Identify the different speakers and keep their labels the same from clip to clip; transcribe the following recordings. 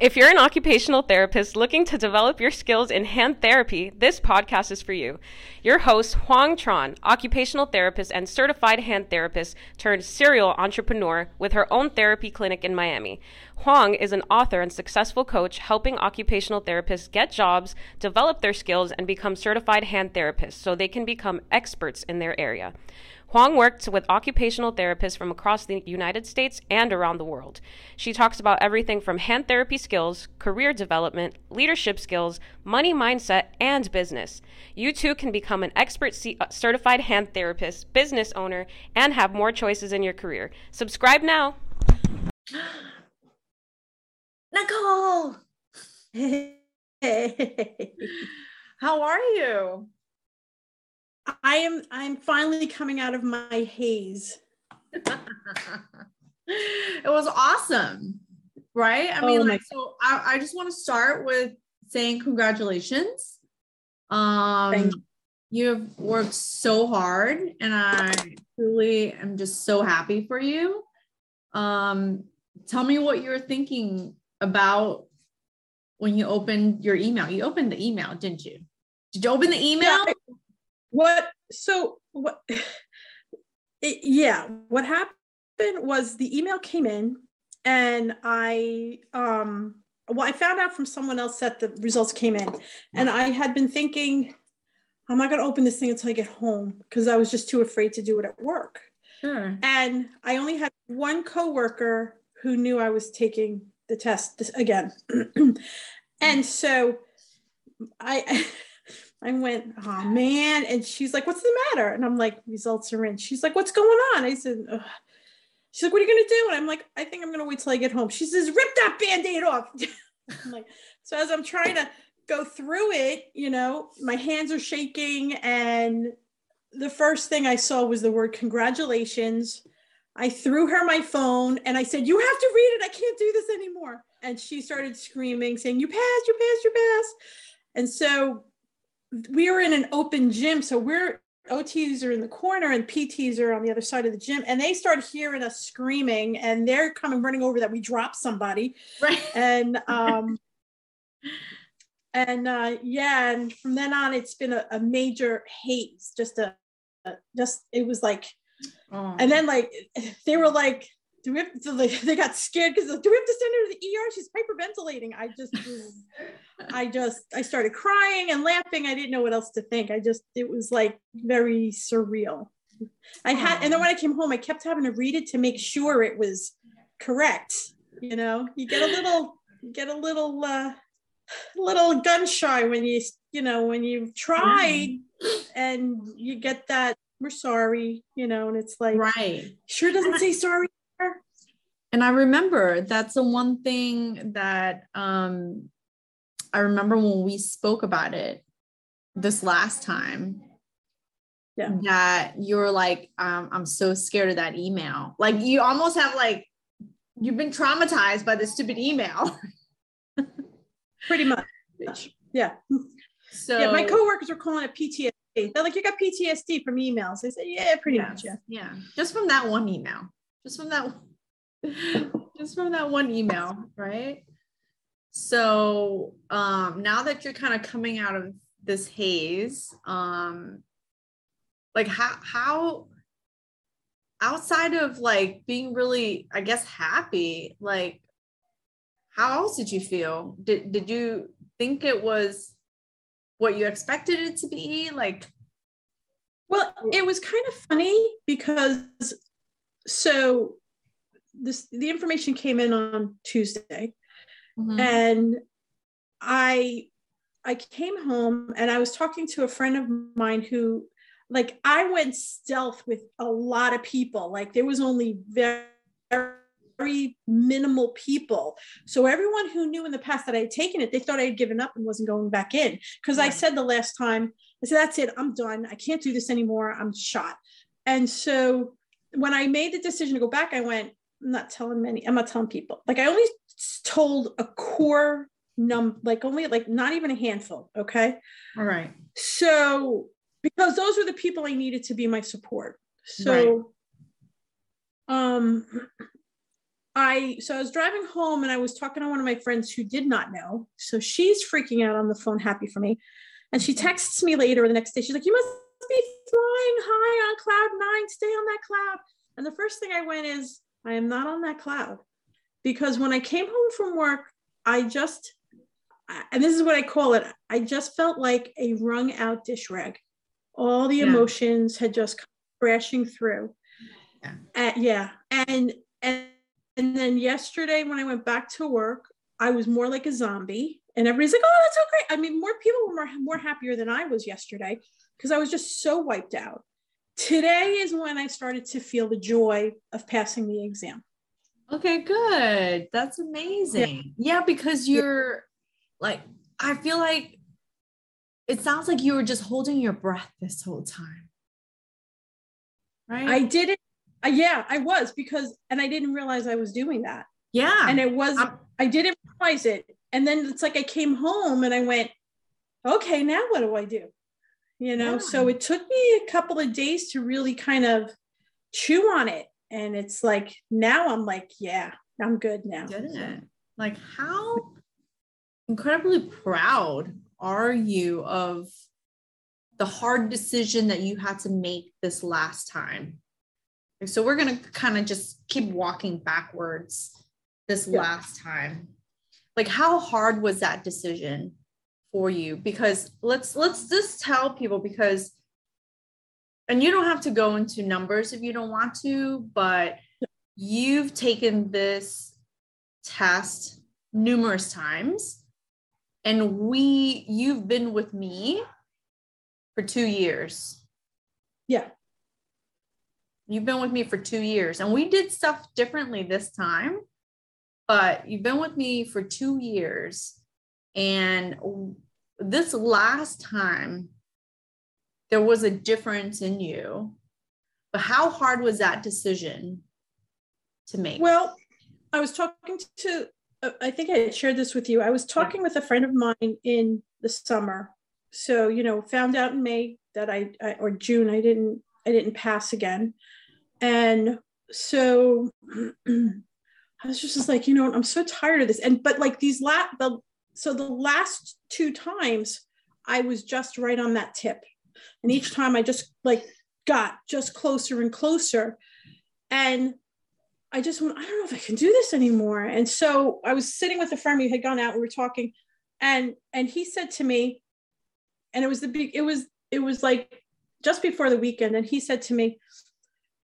Speaker 1: If you're an occupational therapist looking to develop your skills in hand therapy, this podcast is for you. Your host, Huong Tran, occupational therapist and certified hand therapist turned serial entrepreneur with her own therapy clinic in Miami. Huong is an author and successful coach helping occupational therapists get jobs, develop their skills, and become certified hand therapists so they can become experts in their area. Huong works with occupational therapists from across the United States and around the world. She talks about everything from hand therapy skills, career development, leadership skills, money mindset, and business. You too can become an expert C- uh, certified hand therapist, business owner, and have more choices in your career. Subscribe now.
Speaker 2: Nicole, Hey! how are you?
Speaker 3: I am I'm finally coming out of my haze.
Speaker 2: it was awesome, right? I mean, oh like, so I, I just want to start with saying congratulations. Um, you have worked so hard, and I truly am just so happy for you. Um, tell me what you're thinking about when you opened your email. You opened the email, didn't you? Did you open the email?
Speaker 3: Yeah, what so what it, yeah what happened was the email came in and i um well i found out from someone else that the results came in and i had been thinking i'm not going to open this thing until i get home because i was just too afraid to do it at work
Speaker 2: sure.
Speaker 3: and i only had one coworker who knew i was taking the test this, again and so i I went, oh man. And she's like, what's the matter? And I'm like, results are in. She's like, what's going on? I said, Ugh. she's like, what are you going to do? And I'm like, I think I'm going to wait till I get home. She says, rip that band-aid off. I'm like, so as I'm trying to go through it, you know, my hands are shaking. And the first thing I saw was the word congratulations. I threw her my phone and I said, you have to read it. I can't do this anymore. And she started screaming, saying, you passed, you passed, you passed. And so we were in an open gym, so we're OTs are in the corner and PTs are on the other side of the gym, and they start hearing us screaming, and they're coming running over that we dropped somebody,
Speaker 2: right?
Speaker 3: And um, and uh, yeah, and from then on, it's been a, a major haze. Just a, a, just it was like, oh. and then like they were like, do we have to, like, they got scared because do we have to send her to the ER? She's hyperventilating. I just, I just, I started crying and laughing. I didn't know what else to think. I just, it was like very surreal. I had, and then when I came home, I kept having to read it to make sure it was correct. You know, you get a little, you get a little, uh, little gun shy when you, you know, when you've tried and you get that we're sorry, you know, and it's like,
Speaker 2: right.
Speaker 3: Sure doesn't say sorry
Speaker 2: and I remember that's the one thing that um, I remember when we spoke about it this last time.
Speaker 3: Yeah.
Speaker 2: That you're like, um, I'm so scared of that email. Like you almost have like you've been traumatized by the stupid email.
Speaker 3: Pretty much. Yeah. So yeah, my coworkers are calling it PTSD. They're like, you got PTSD from emails. I said, yeah, pretty
Speaker 2: yes.
Speaker 3: much. Yeah.
Speaker 2: Yeah. Just from that one email. Just from that just from that one email, right? So um, now that you're kind of coming out of this haze, um, like how how outside of like being really, I guess, happy, like how else did you feel? Did did you think it was what you expected it to be? Like
Speaker 3: well, it was kind of funny because so this the information came in on Tuesday, mm-hmm. and I I came home and I was talking to a friend of mine who like I went stealth with a lot of people. Like there was only very very minimal people. So everyone who knew in the past that I had taken it, they thought I had given up and wasn't going back in. Because I said the last time, I said, that's it, I'm done. I can't do this anymore. I'm shot. And so when I made the decision to go back, I went, I'm not telling many, I'm not telling people. Like I only told a core num like only like not even a handful. Okay.
Speaker 2: All right.
Speaker 3: So because those were the people I needed to be my support. So right. um I so I was driving home and I was talking to one of my friends who did not know. So she's freaking out on the phone, happy for me. And she texts me later the next day. She's like, You must be flying high on cloud nine, stay on that cloud. And the first thing I went is, I am not on that cloud. Because when I came home from work, I just and this is what I call it, I just felt like a wrung out dish rag. All the yeah. emotions had just crashing through. Yeah. Uh, yeah. And and and then yesterday when I went back to work, I was more like a zombie. And everybody's like, oh, that's so great. I mean, more people were more, more happier than I was yesterday because I was just so wiped out. Today is when I started to feel the joy of passing the exam.
Speaker 2: Okay, good. That's amazing. Yeah, yeah because you're like, I feel like it sounds like you were just holding your breath this whole time.
Speaker 3: Right? I didn't. Uh, yeah, I was because, and I didn't realize I was doing that.
Speaker 2: Yeah.
Speaker 3: And it was, I'm, I did not realize it. And then it's like I came home and I went, okay, now what do I do? You know, yeah. so it took me a couple of days to really kind of chew on it. And it's like, now I'm like, yeah, I'm good now.
Speaker 2: It? Like, how incredibly proud are you of the hard decision that you had to make this last time? So we're going to kind of just keep walking backwards this yeah. last time. Like how hard was that decision for you? Because let's let's just tell people because and you don't have to go into numbers if you don't want to, but you've taken this test numerous times and we you've been with me for 2 years.
Speaker 3: Yeah.
Speaker 2: You've been with me for 2 years and we did stuff differently this time. But you've been with me for 2 years and this last time there was a difference in you. But how hard was that decision to make?
Speaker 3: Well, I was talking to uh, I think I shared this with you. I was talking with a friend of mine in the summer. So, you know, found out in May that I, I or June I didn't I didn't pass again. And so I was just like, you know, I'm so tired of this. And but like these last the so the last two times I was just right on that tip. And each time I just like got just closer and closer. And I just went, I don't know if I can do this anymore. And so I was sitting with a friend, we had gone out, we were talking, and and he said to me, and it was the big, it was, it was like just before the weekend, and he said to me,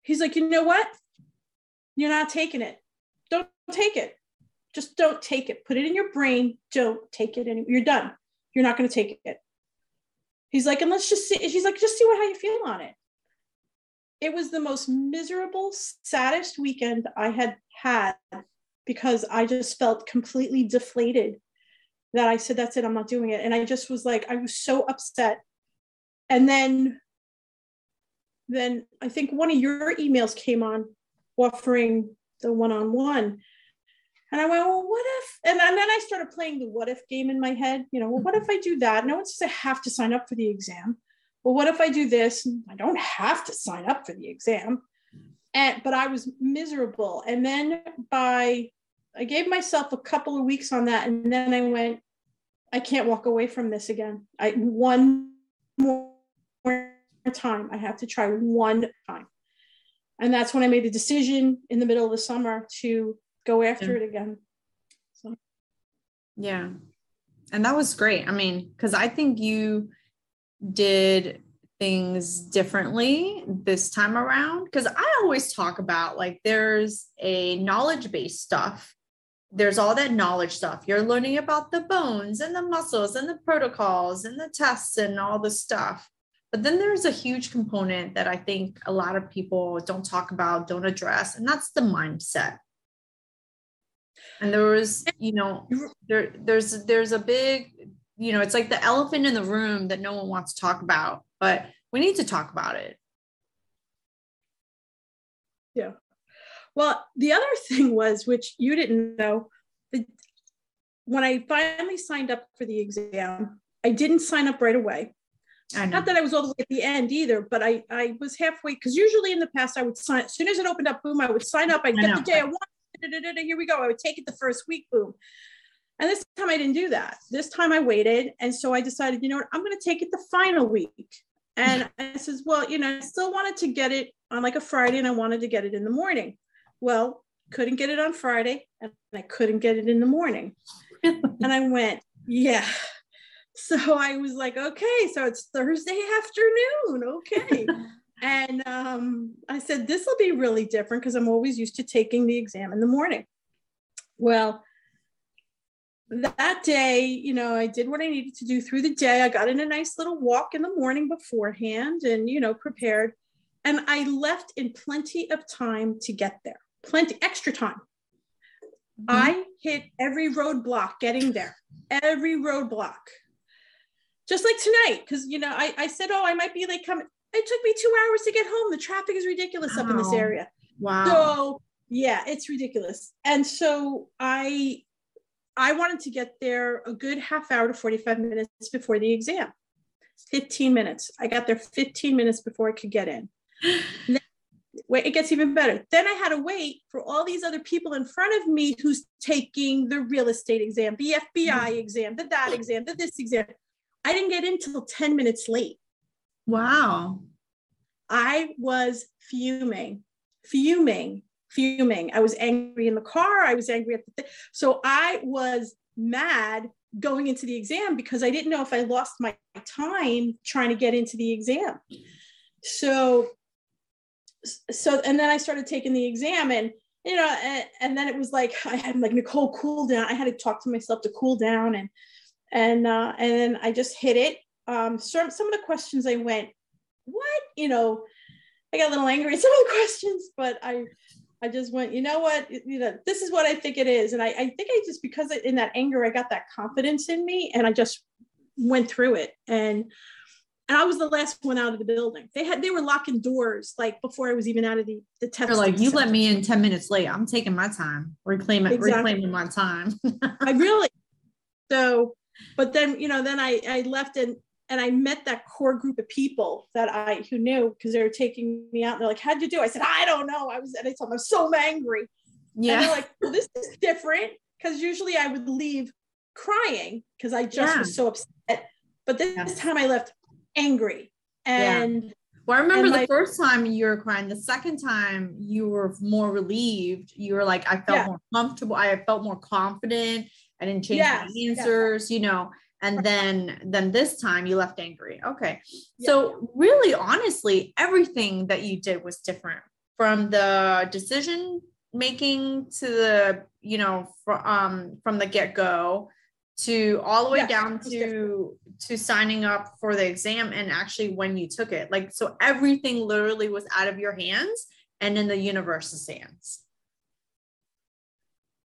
Speaker 3: he's like, you know what? You're not taking it. Don't take it. Just don't take it. Put it in your brain. Don't take it anymore. You're done. You're not going to take it. He's like, and let's just see. She's like, just see what how you feel on it it was the most miserable, saddest weekend I had had because I just felt completely deflated that I said, that's it, I'm not doing it. And I just was like, I was so upset. And then, then I think one of your emails came on offering the one on one. And I went, well, what if? And, and then I started playing the what if game in my head. You know, well, what if I do that? No one says I have to sign up for the exam well, what if I do this? I don't have to sign up for the exam. And, but I was miserable. And then by, I gave myself a couple of weeks on that. And then I went, I can't walk away from this again. I, one more time, I have to try one time. And that's when I made the decision in the middle of the summer to go after yeah. it again. So.
Speaker 2: Yeah. And that was great. I mean, because I think you, did things differently this time around because i always talk about like there's a knowledge based stuff there's all that knowledge stuff you're learning about the bones and the muscles and the protocols and the tests and all the stuff but then there's a huge component that i think a lot of people don't talk about don't address and that's the mindset and there was you know there there's there's a big you know, it's like the elephant in the room that no one wants to talk about, but we need to talk about it.
Speaker 3: Yeah. Well, the other thing was, which you didn't know, when I finally signed up for the exam, I didn't sign up right away. Not that I was all the way at the end either, but I, I was halfway because usually in the past I would sign as soon as it opened up, boom, I would sign up. I'd get the day I wanted here we go. I would take it the first week, boom. And this time I didn't do that. This time I waited. And so I decided, you know what, I'm going to take it the final week. And I says, well, you know, I still wanted to get it on like a Friday and I wanted to get it in the morning. Well, couldn't get it on Friday and I couldn't get it in the morning. and I went, yeah. So I was like, okay, so it's Thursday afternoon. Okay. and um, I said, this will be really different because I'm always used to taking the exam in the morning. Well, that day, you know, I did what I needed to do through the day. I got in a nice little walk in the morning beforehand and, you know, prepared. And I left in plenty of time to get there, plenty extra time. Mm-hmm. I hit every roadblock getting there, every roadblock. Just like tonight, because, you know, I, I said, oh, I might be late coming. It took me two hours to get home. The traffic is ridiculous wow. up in this area.
Speaker 2: Wow.
Speaker 3: So, yeah, it's ridiculous. And so I I wanted to get there a good half hour to 45 minutes before the exam. 15 minutes. I got there 15 minutes before I could get in. Wait, it gets even better. Then I had to wait for all these other people in front of me who's taking the real estate exam, the FBI mm-hmm. exam, the that exam, the this exam. I didn't get in until 10 minutes late.
Speaker 2: Wow.
Speaker 3: I was fuming, fuming fuming. I was angry in the car. I was angry at the thing. So I was mad going into the exam because I didn't know if I lost my time trying to get into the exam. So, so, and then I started taking the exam and, you know, and, and then it was like, I had like Nicole cool down. I had to talk to myself to cool down and, and, uh, and then I just hit it. Um, so some of the questions I went, what, you know, I got a little angry at some of the questions, but I I just went, you know what, you know, this is what I think it is. And I, I think I just, because in that anger, I got that confidence in me and I just went through it. And, and I was the last one out of the building. They had, they were locking doors like before I was even out of the, the test.
Speaker 2: They're like, you let me in 10 minutes late. I'm taking my time, reclaiming, exactly. reclaiming my time.
Speaker 3: I really, so, but then, you know, then I, I left and and I met that core group of people that I who knew because they were taking me out. And they're like, "How'd you do?" I said, "I don't know." I was, and I told them I'm so angry. Yeah. And they're like, "Well, this is different because usually I would leave crying because I just yeah. was so upset, but this, yes. time I left angry and." Yeah.
Speaker 2: Well, I remember the first time you were crying. The second time you were more relieved. You were like, I felt yeah. more comfortable. I felt more confident. I didn't change my answers, you know and then then this time you left angry. Okay. Yeah. so really honestly everything that you did was different from the decision making to the you know for, um from the get-go to all the way yes, down to to signing up for the exam and actually when you took it. Like so everything literally was out of your hands and in the universe's hands.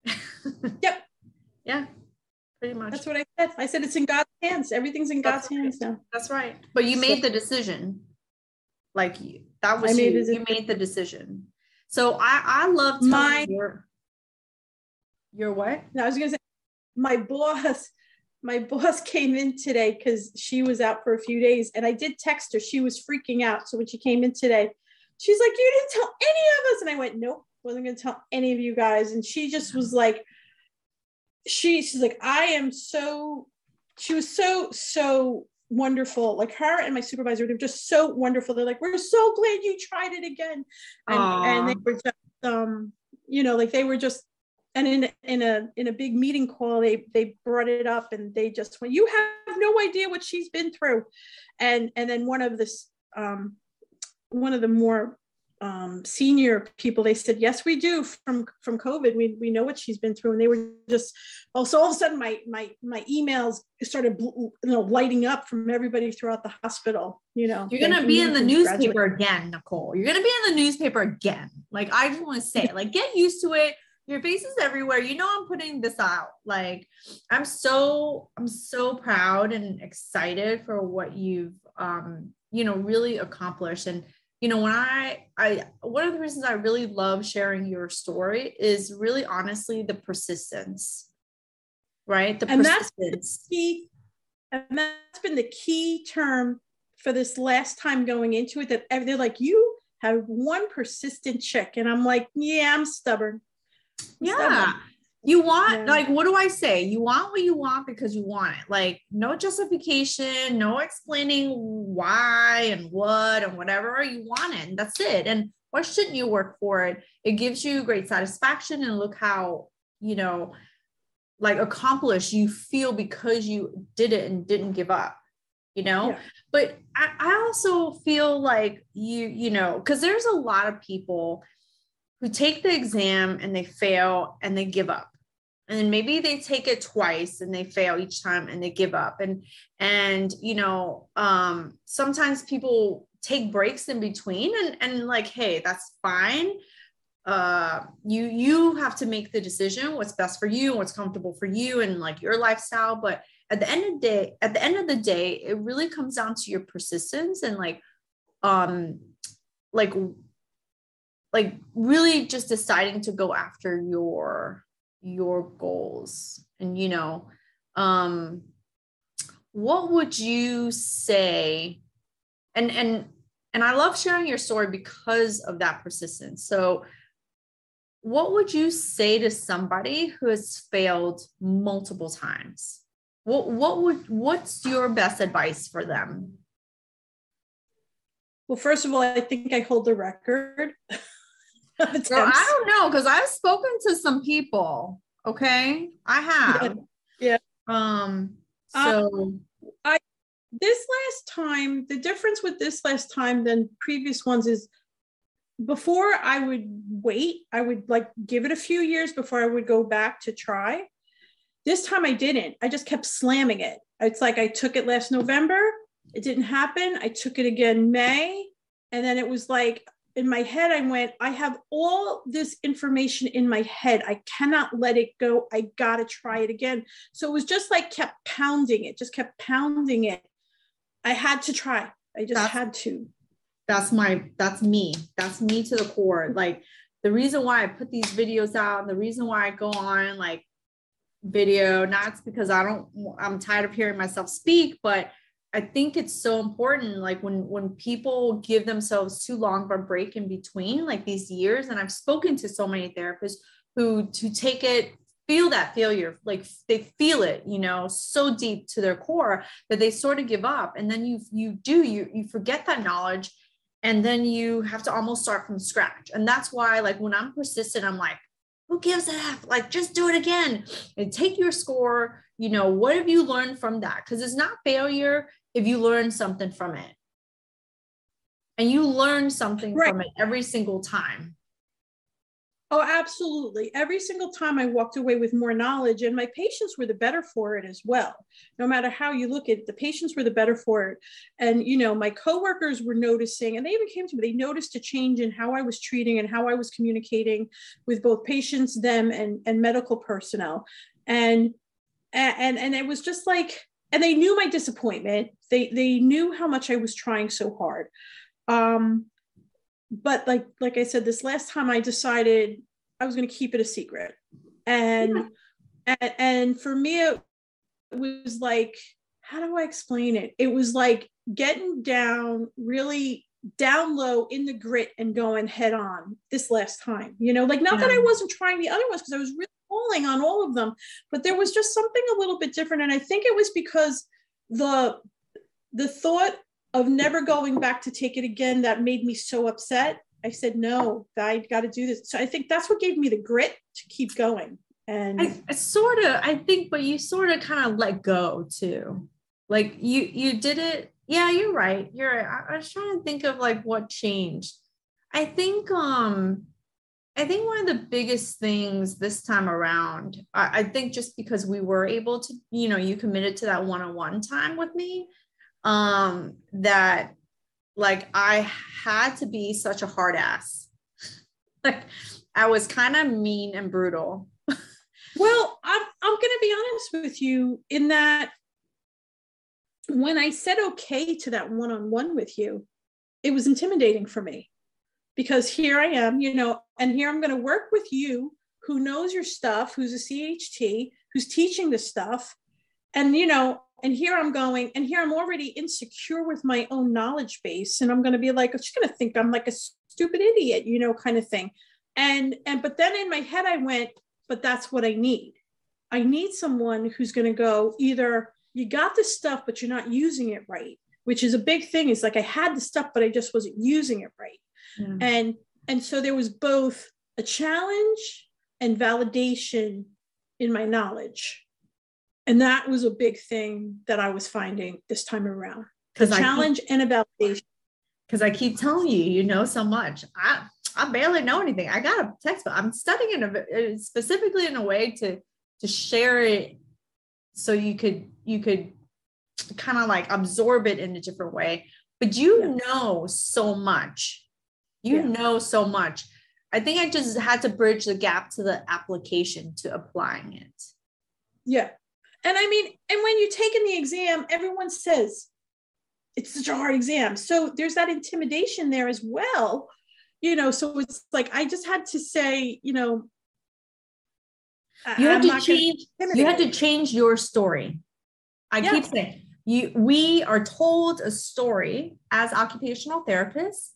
Speaker 3: Yep.
Speaker 2: Yeah pretty much.
Speaker 3: That's what I said. I said it's in God's hands. Everything's in God's
Speaker 2: right.
Speaker 3: hands now.
Speaker 2: That's right. But you made the decision. Like that was you. You made the decision. So I I love my your your what?
Speaker 3: No, I was gonna say my boss. My boss came in today because she was out for a few days, and I did text her. She was freaking out. So when she came in today, she's like, "You didn't tell any of us," and I went, "Nope, wasn't gonna tell any of you guys." And she just was like she she's like i am so she was so so wonderful. Like her and my supervisor they're just so wonderful. They're like we're so glad you tried it again. And, and they were just um you know like they were just and in in a in a big meeting call they they brought it up and they just went you have no idea what she's been through. And and then one of this um one of the more um, senior people, they said, yes, we do from, from COVID. We, we know what she's been through. And they were just, oh, so all of a sudden my, my, my emails started, you know, lighting up from everybody throughout the hospital, you know.
Speaker 2: You're going to be in the newspaper again, Nicole. You're going to be in the newspaper again. Like, I just want to say, like, get used to it. Your face is everywhere. You know, I'm putting this out. Like, I'm so, I'm so proud and excited for what you've, um, you know, really accomplished. And, you know when i i one of the reasons i really love sharing your story is really honestly the persistence right? The
Speaker 3: and persistence. that's key, and that's been the key term for this last time going into it that they're like you have one persistent chick and i'm like yeah i'm stubborn.
Speaker 2: Yeah. You want, like, what do I say? You want what you want because you want it. Like, no justification, no explaining why and what and whatever. You want it. And that's it. And why shouldn't you work for it? It gives you great satisfaction. And look how, you know, like accomplished you feel because you did it and didn't give up you know yeah. but I, I also feel like you you know because there's a lot of people who take the exam and they fail and they give up. And then maybe they take it twice and they fail each time and they give up. And and you know um sometimes people take breaks in between and and like hey that's fine. Uh you you have to make the decision what's best for you what's comfortable for you and like your lifestyle. But at the end of the day at the end of the day it really comes down to your persistence and like um like like really just deciding to go after your your goals. And you know um what would you say? And and and i love sharing your story because of that persistence. So what would you say to somebody who has failed multiple times? What what would what's your best advice for them?
Speaker 3: Well first of all i think i hold the record
Speaker 2: Girl, I don't know because I've spoken to some people. Okay, I have.
Speaker 3: Yeah.
Speaker 2: yeah. Um. So um,
Speaker 3: I this last time the difference with this last time than previous ones is before I would wait, I would like give it a few years before I would go back to try. This time I didn't. I just kept slamming it. It's like I took it last November. It didn't happen. I took it again May. And then it was like in my head, I went, I have all this information in my head. I cannot let it go. I got to try it again. So it was just like kept pounding it, just kept pounding it. I had to try. I just that's, had to.
Speaker 2: That's my, that's me. That's me to the core. Like the reason why I put these videos out and the reason why I go on like video, not because I don't, I'm tired of hearing myself speak, but I think it's so important, like when when people give themselves too long of a break in between, like these years. And I've spoken to so many therapists who to take it, feel that failure, like they feel it, you know, so deep to their core that they sort of give up. And then you you do you you forget that knowledge, and then you have to almost start from scratch. And that's why, like when I'm persistent, I'm like, who gives a F? Like, just do it again and take your score. You know, what have you learned from that? Because it's not failure if you learn something from it. And you learn something right. from it every single time.
Speaker 3: Oh, absolutely. Every single time I walked away with more knowledge, and my patients were the better for it as well. No matter how you look at it, the patients were the better for it. And, you know, my coworkers were noticing, and they even came to me, they noticed a change in how I was treating and how I was communicating with both patients, them, and, and medical personnel. And, and, and it was just like, and they knew my disappointment. They they knew how much I was trying so hard. Um, but like like I said, this last time I decided I was going to keep it a secret, and, yeah. and and for me it was like, how do I explain it? It was like getting down really down low in the grit and going head on this last time. You know, like not yeah. that I wasn't trying the other ones because I was really falling on all of them, but there was just something a little bit different. And I think it was because the the thought of never going back to take it again that made me so upset. I said, no, I got to do this. So I think that's what gave me the grit to keep going. And
Speaker 2: I, I sort of, I think, but you sort of kind of let go too. Like you, you did it. Yeah, you're right. You're right. I, I was trying to think of like what changed. I think, um, I think one of the biggest things this time around, I, I, think just because we were able to, you know, you committed to that one-on-one time with me, um, that like I had to be such a hard ass. like I was kind of mean and brutal.
Speaker 3: well, I'm I'm gonna be honest with you in that when I said okay to that one-on-one with you, it was intimidating for me because here I am, you know, and here I'm going to work with you who knows your stuff, who's a CHT, who's teaching the stuff. And, you know, and here I'm going, and here I'm already insecure with my own knowledge base. And I'm going to be like, I'm just going to think I'm like a stupid idiot, you know, kind of thing. and and but then in my head i went but that's what i need i need someone who's going to go either you got the stuff but you're not using it right which is a big thing is like i had the stuff but i just wasn't using it right
Speaker 2: Yeah.
Speaker 3: and and so there was both a challenge and validation in my knowledge and that was a big thing that i was finding this time around the
Speaker 2: 'Cause I keep-
Speaker 3: challenge and a validation
Speaker 2: because I keep telling you, you know so much. I I barely know anything. I got a textbook. I'm studying it a- uh, specifically in a way to to share it so you could you could kind of like absorb it in a different way. But you
Speaker 3: Yeah.
Speaker 2: know so much. You
Speaker 3: Yeah.
Speaker 2: know so much. I think I just had to bridge the gap to the application to applying it.
Speaker 3: Yeah. And I mean, and when you're taking the exam, everyone says it's such a hard exam. So there's that intimidation there as well. You know, so it's like I just had to say, you know,
Speaker 2: You had to change you had to change your story. I
Speaker 3: Yeah.
Speaker 2: keep saying you we are told a story as occupational therapists,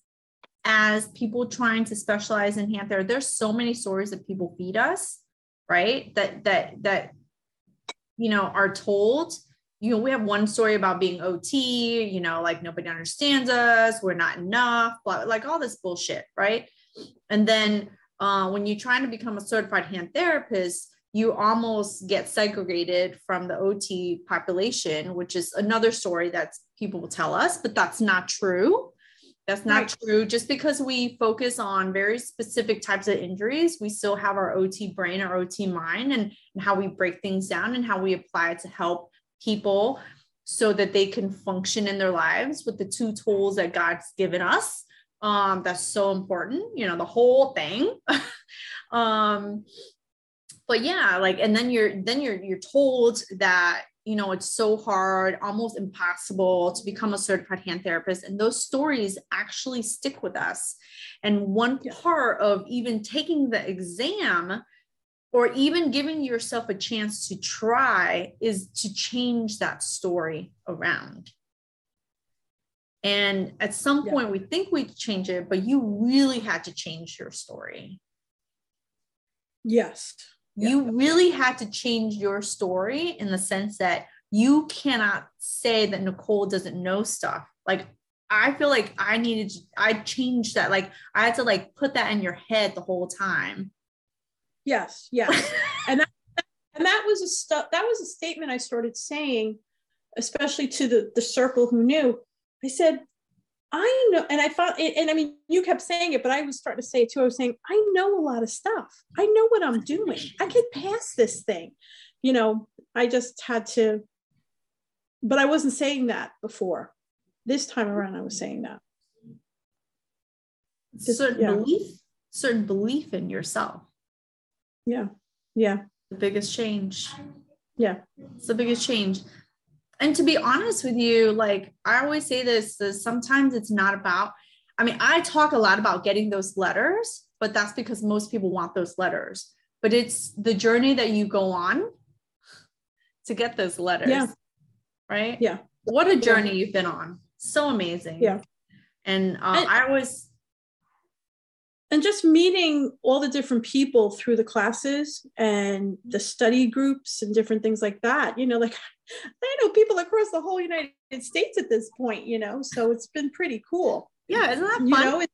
Speaker 2: as people trying to specialize in hand therapy. There's so many stories that people feed us, right? That that that you know are told. You know, we have one story about being OT, you know, like nobody understands us, we're not enough, blah, like all this bullshit, right? And then uh, when you're trying to become a certified hand therapist, you almost get segregated from the OT population, which is another story that people will tell us, but that's not true. That's not
Speaker 3: Right.
Speaker 2: true. Just because we focus on very specific types of injuries, we still have our OT brain or OT mind and, and how we break things down and how we apply it to help people so that they can function in their lives with the two tools that God's given us. Um, that's so important, you know, the whole thing. um, but yeah, like, and then you're then you're you're told that you know it's so hard, almost impossible to become a certified hand therapist, and those stories actually stick with us. And one
Speaker 3: Yeah.
Speaker 2: part of even taking the exam or even giving yourself a chance to try is to change that story around. And at some
Speaker 3: Yeah.
Speaker 2: point, we think we change it, but you really had to change your story.
Speaker 3: Yes. Yeah.
Speaker 2: You really had to change your story in the sense that you cannot say that Nicole doesn't know stuff. Like, I feel like I needed, to, I changed that. Like, I had to like put that in your head the whole time.
Speaker 3: Yes. Yes. and that, and that was a stuff that was a statement I started saying, especially to the the circle who knew. I said, I know, and I found, and, and I mean, you kept saying it, but I was starting to say it too. I was saying, I know a lot of stuff. I know what I'm doing. I can pass this thing. You know, I just had to, but I wasn't saying that before. This time around, I was saying that. Just-
Speaker 2: certain
Speaker 3: yeah.
Speaker 2: belief, certain belief in yourself.
Speaker 3: Yeah. Yeah.
Speaker 2: The biggest change.
Speaker 3: Yeah.
Speaker 2: It's the biggest change. And to be honest with you, like I always say this, that sometimes it's not about, I mean, I talk a lot about getting those letters, but that's because most people want those letters. But it's the journey that you go on to get those letters.
Speaker 3: Yeah.
Speaker 2: Right?
Speaker 3: Yeah.
Speaker 2: What a journey you've been on. So amazing.
Speaker 3: Yeah.
Speaker 2: And, uh,
Speaker 3: And-
Speaker 2: I always,
Speaker 3: and just meeting all the different people through the classes and the study groups and different things like that you know like i know people across the whole united states at this point you know so it's been pretty cool
Speaker 2: yeah, isn't that fun?
Speaker 3: you know it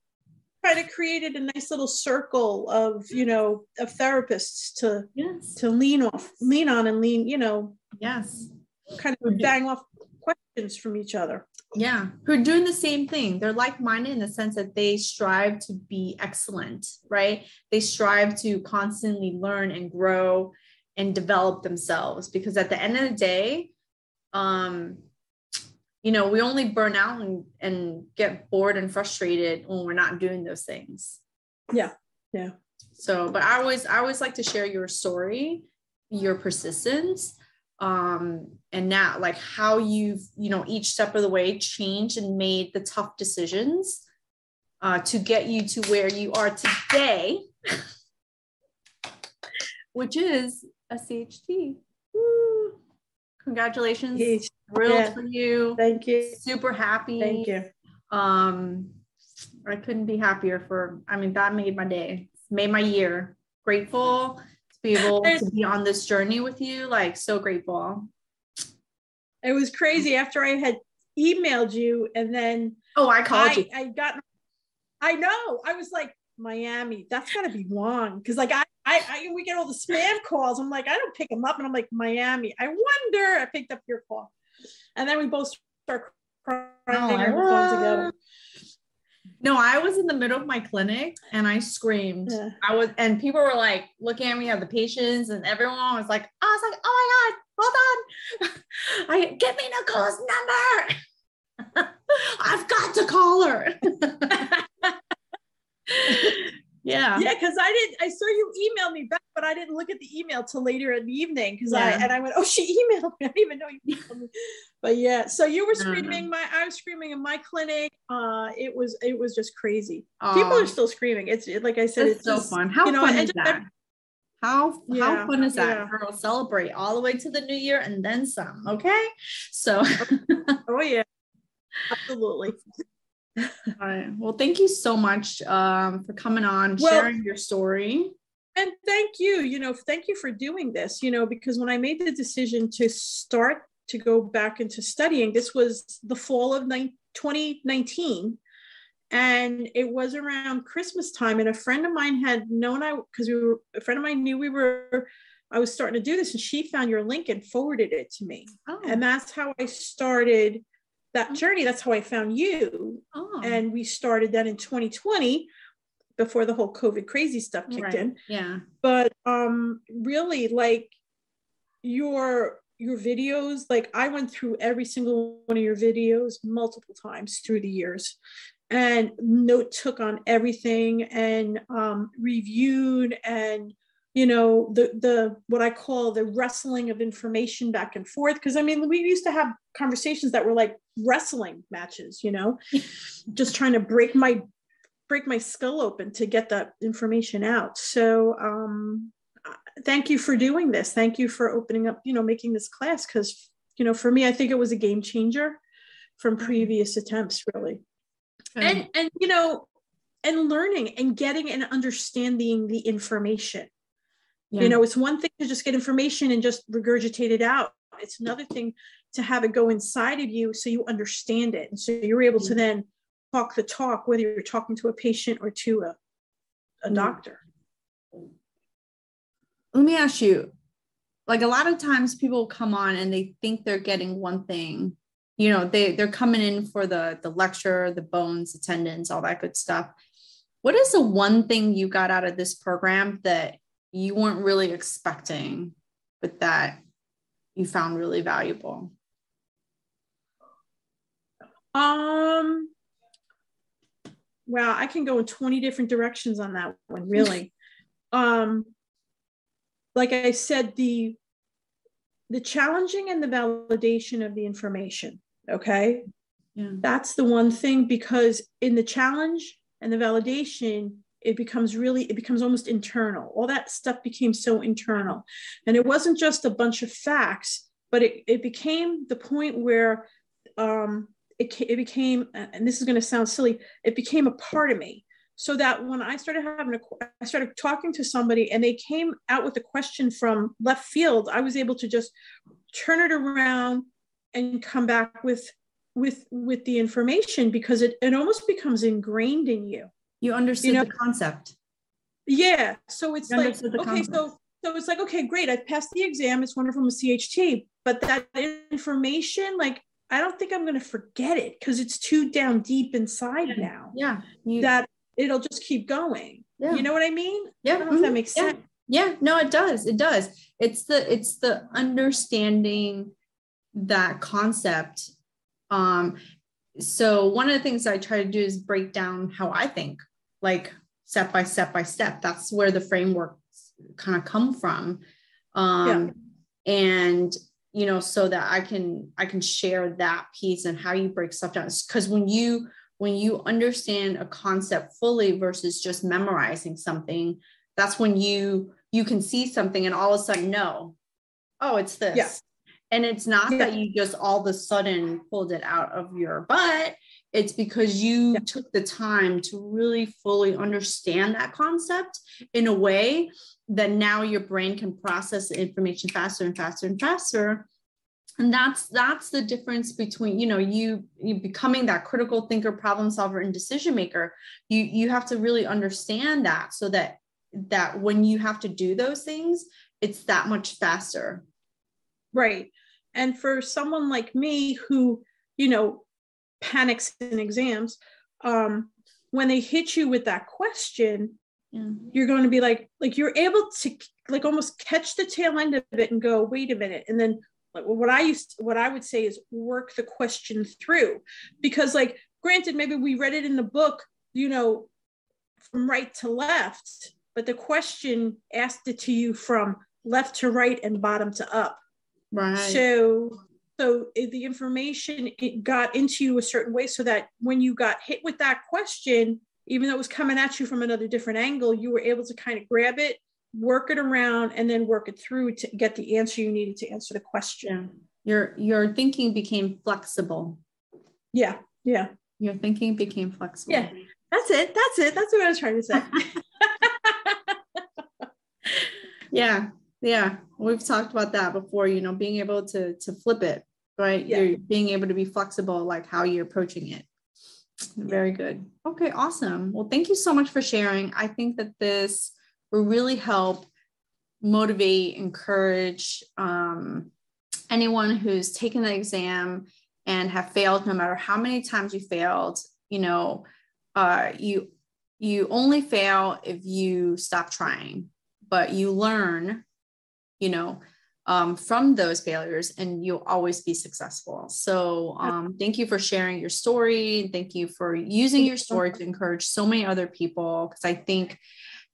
Speaker 3: kind of created a nice little circle of you know of therapists to
Speaker 2: yes.
Speaker 3: to lean off lean on and lean you know
Speaker 2: Yes.
Speaker 3: kind of bang off questions from each other
Speaker 2: yeah who are doing the same thing they're like-minded in the sense that they strive to be excellent right they strive to constantly learn and grow and develop themselves because at the end of the day um you know we only burn out and, and get bored and frustrated when we're not doing those things
Speaker 3: Yeah. Yeah.
Speaker 2: so but i always i always like to share your story your persistence um and now like how you've you know each step of the way changed and made the tough decisions uh to get you to where you are today which is a CHT. Woo. Congratulations.
Speaker 3: Yes.
Speaker 2: Thrilled
Speaker 3: Yeah.
Speaker 2: for you.
Speaker 3: thank you
Speaker 2: Super happy.
Speaker 3: thank you
Speaker 2: Um, I couldn't be happier for, I mean, that made my day. made my year. Grateful be able to be on this journey with you. Like so grateful.
Speaker 3: It was crazy after I had emailed you and then
Speaker 2: oh I called
Speaker 3: I,
Speaker 2: you.
Speaker 3: I got I know. I was like, Miami, that's gotta be Juan. Cause like I, I I we get all the spam calls. I'm like, I don't pick them up and I'm like, Miami. I wonder I picked up your call. And then we both start crying
Speaker 2: Oh,
Speaker 3: phone together.
Speaker 2: No, I was in the middle of my clinic and I screamed.
Speaker 3: Yeah.
Speaker 2: I was, and people were like looking at me at the patients, and everyone was like, I was like, oh my God, hold on. I give me Nicole's number. I've got to call her. yeah.
Speaker 3: Yeah, because I didn't. I saw you email me back, but I didn't look at the email till later in the evening. Because I and I went, oh, she emailed me. I didn't even know you emailed me. But yeah, so you were
Speaker 2: no.
Speaker 3: screaming. My I was screaming in my clinic. Uh, it was it was just crazy. People are still screaming. It's it- like I said,
Speaker 2: it's
Speaker 3: it's
Speaker 2: so
Speaker 3: just-
Speaker 2: fun. How
Speaker 3: you know,
Speaker 2: fun is
Speaker 3: just-
Speaker 2: that? How
Speaker 3: Yeah,
Speaker 2: how fun is that?
Speaker 3: yeah.
Speaker 2: Girl, celebrate all the way to the new year and then some. Okay. So
Speaker 3: Oh yeah, absolutely.
Speaker 2: Right. Well, thank you so much um, for coming on,
Speaker 3: Well-
Speaker 2: sharing your story.
Speaker 3: And thank you. You know, thank you for doing this. You know, because when I made the decision to start to go back into studying, this was the fall of nine, 2019. And it was around Christmas time. And a friend of mine had known I, because we were, a friend of mine knew we were, I was starting to do this. And she found your link and forwarded it to me.
Speaker 2: Oh,
Speaker 3: And that's how I started that journey. That's how I found you.
Speaker 2: oh.
Speaker 3: And we started that in 2020 before the whole COVID crazy stuff kicked
Speaker 2: Right.
Speaker 3: in
Speaker 2: yeah.
Speaker 3: but um really like your your videos like i went through every single one of your videos multiple times through the years and note took on everything and um reviewed and you know the the what i call the wrestling of information back and forth. Because i mean we used to have conversations that were like wrestling matches you know just trying to break my break my skull open to get that information out. So um thank you for doing this. Thank you for opening up you know making this class. Because you know for me i think it was a game changer from previous attempts really. And and you know and learning and getting and understanding the information
Speaker 2: Yeah.
Speaker 3: you know it's one thing to just get information and just regurgitate it out. It's another thing to have it go inside of you so you understand it. And so you're able to then talk the talk whether you're talking to a patient or to a, a
Speaker 2: Mm.
Speaker 3: doctor.
Speaker 2: Let me ask you like a lot of times people come on and they think they're getting one thing. You know they they're coming in for the the lecture the bones attendance all that good stuff. What is the one thing you got out of this program that you weren't really expecting but that you found really valuable
Speaker 3: Um, wow, I can go in 20 different directions on that one, really. um, like I said, the the challenging and the validation of the information. Okay.
Speaker 2: yeah
Speaker 3: That's the one thing because in the challenge and the validation, it becomes really, it becomes almost internal. All that stuff became so internal. And it wasn't just a bunch of facts, but it, it became the point where um, it, it became, and this is going to sound silly, it became a part of me. So that when I started having a, I started talking to somebody and they came out with a question from left field, I was able to just turn it around and come back with with with the information because it, it almost becomes ingrained in you
Speaker 2: you understood
Speaker 3: You know-
Speaker 2: the concept
Speaker 3: yeah so it's
Speaker 2: You
Speaker 3: like okay
Speaker 2: concept.
Speaker 3: so so it's like okay great i passed the exam it's wonderful i'm a cht but that information like i don't think i'm going to forget it because it's too down deep inside
Speaker 2: Yeah.
Speaker 3: now
Speaker 2: yeah you,
Speaker 3: that it'll just keep going
Speaker 2: yeah
Speaker 3: you know what i mean
Speaker 2: yeah
Speaker 3: i don't know if that
Speaker 2: mhm,
Speaker 3: makes
Speaker 2: yeah.
Speaker 3: sense
Speaker 2: Yeah, no, it does. It does. It's the it's the understanding that concept. Um, so one of the things I try to do is break down how I think, like step by step by step. That's where the frameworks kind of come from. Um, and you know, so that I can I can share that piece and how you break stuff down. Because when you when you understand a concept fully versus just memorizing something, that's when you you can see something and all of a sudden know, oh, it's this.
Speaker 3: Yeah.
Speaker 2: And it's not
Speaker 3: Yeah.
Speaker 2: that you just all of a sudden pulled it out of your butt. It's because you
Speaker 3: Yeah.
Speaker 2: took the time to really fully understand that concept in a way that now your brain can process the information faster and faster and faster and that's that's the difference between you know you you becoming that critical thinker problem solver and decision maker you you have to really understand that so that that when you have to do those things it's that much faster
Speaker 3: Right. And for someone like me who, you know, panics in exams, um, when they hit you with that question,
Speaker 2: yeah
Speaker 3: you're going to be like, like you're able to like almost catch the tail end of it and go, wait a minute. And then like what I used what I would say is work the question through. Because like granted, maybe we read it in the book, you know, from right to left, but the question asked it to you from left to right and bottom to up.
Speaker 2: right
Speaker 3: So, so eh, the information it got into you a certain way, so that when you got hit with that question, even though it was coming at you from another different angle, you were able to kind of grab it, work it around, and then work it through to get the answer you needed to answer the question.
Speaker 2: your your thinking became flexible
Speaker 3: Yeah, yeah,
Speaker 2: your thinking became flexible
Speaker 3: Yeah. that's it. That's it. That's what I was trying to say.
Speaker 2: yeah yeah we've talked about that before you know being able to to flip it right?
Speaker 3: Yeah.
Speaker 2: you're being able to be flexible like how you're approaching it. Very good. Okay awesome. Well thank you so much for sharing. I think that this will really help motivate encourage um, anyone who's taken the exam and have failed no matter how many times you failed you know uh, you you only fail if you stop trying but you learn you know um, from those failures and you'll always be successful. So um, thank you for sharing your story. Thank you for using your story to encourage so many other people because i think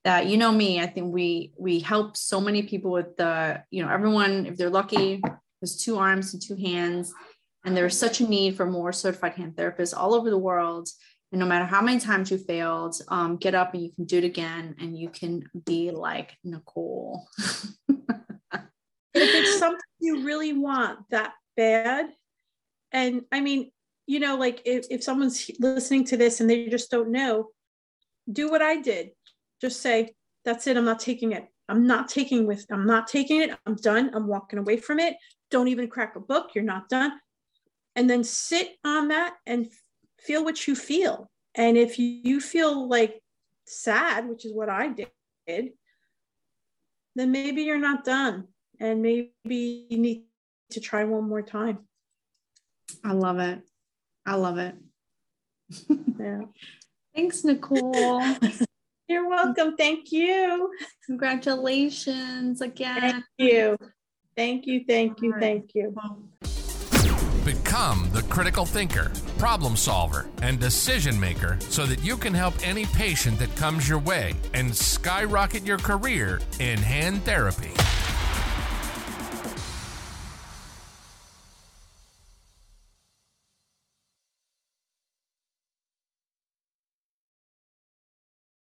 Speaker 2: that you know me i think we we help so many people with the you know everyone if they're lucky has two arms and two hands and there's such a need for more certified hand therapists all over the world. And no matter how many times you failed um, get up and you can do it again and you can be like nicole
Speaker 3: if it's something you really want that bad and i mean you know like if, if someone's listening to this and they just don't know do what i did. Just say that's it. I'm not taking it. I'm not taking with i'm not taking it. I'm done. I'm walking away from it. Don't even crack a book. You're not done. And then sit on that and feel what you feel. And if you, you feel like sad which is what i did then maybe you're not done and maybe you need to try one more time.
Speaker 2: i love it i love it
Speaker 3: Yeah.
Speaker 2: thanks nicole
Speaker 3: You're welcome. Thank you.
Speaker 2: congratulations again
Speaker 3: Thank you. Thank you. Thank you. Thank you.
Speaker 4: Become the critical thinker, problem solver, and decision maker so that you can help any patient that comes your way and skyrocket your career in hand therapy.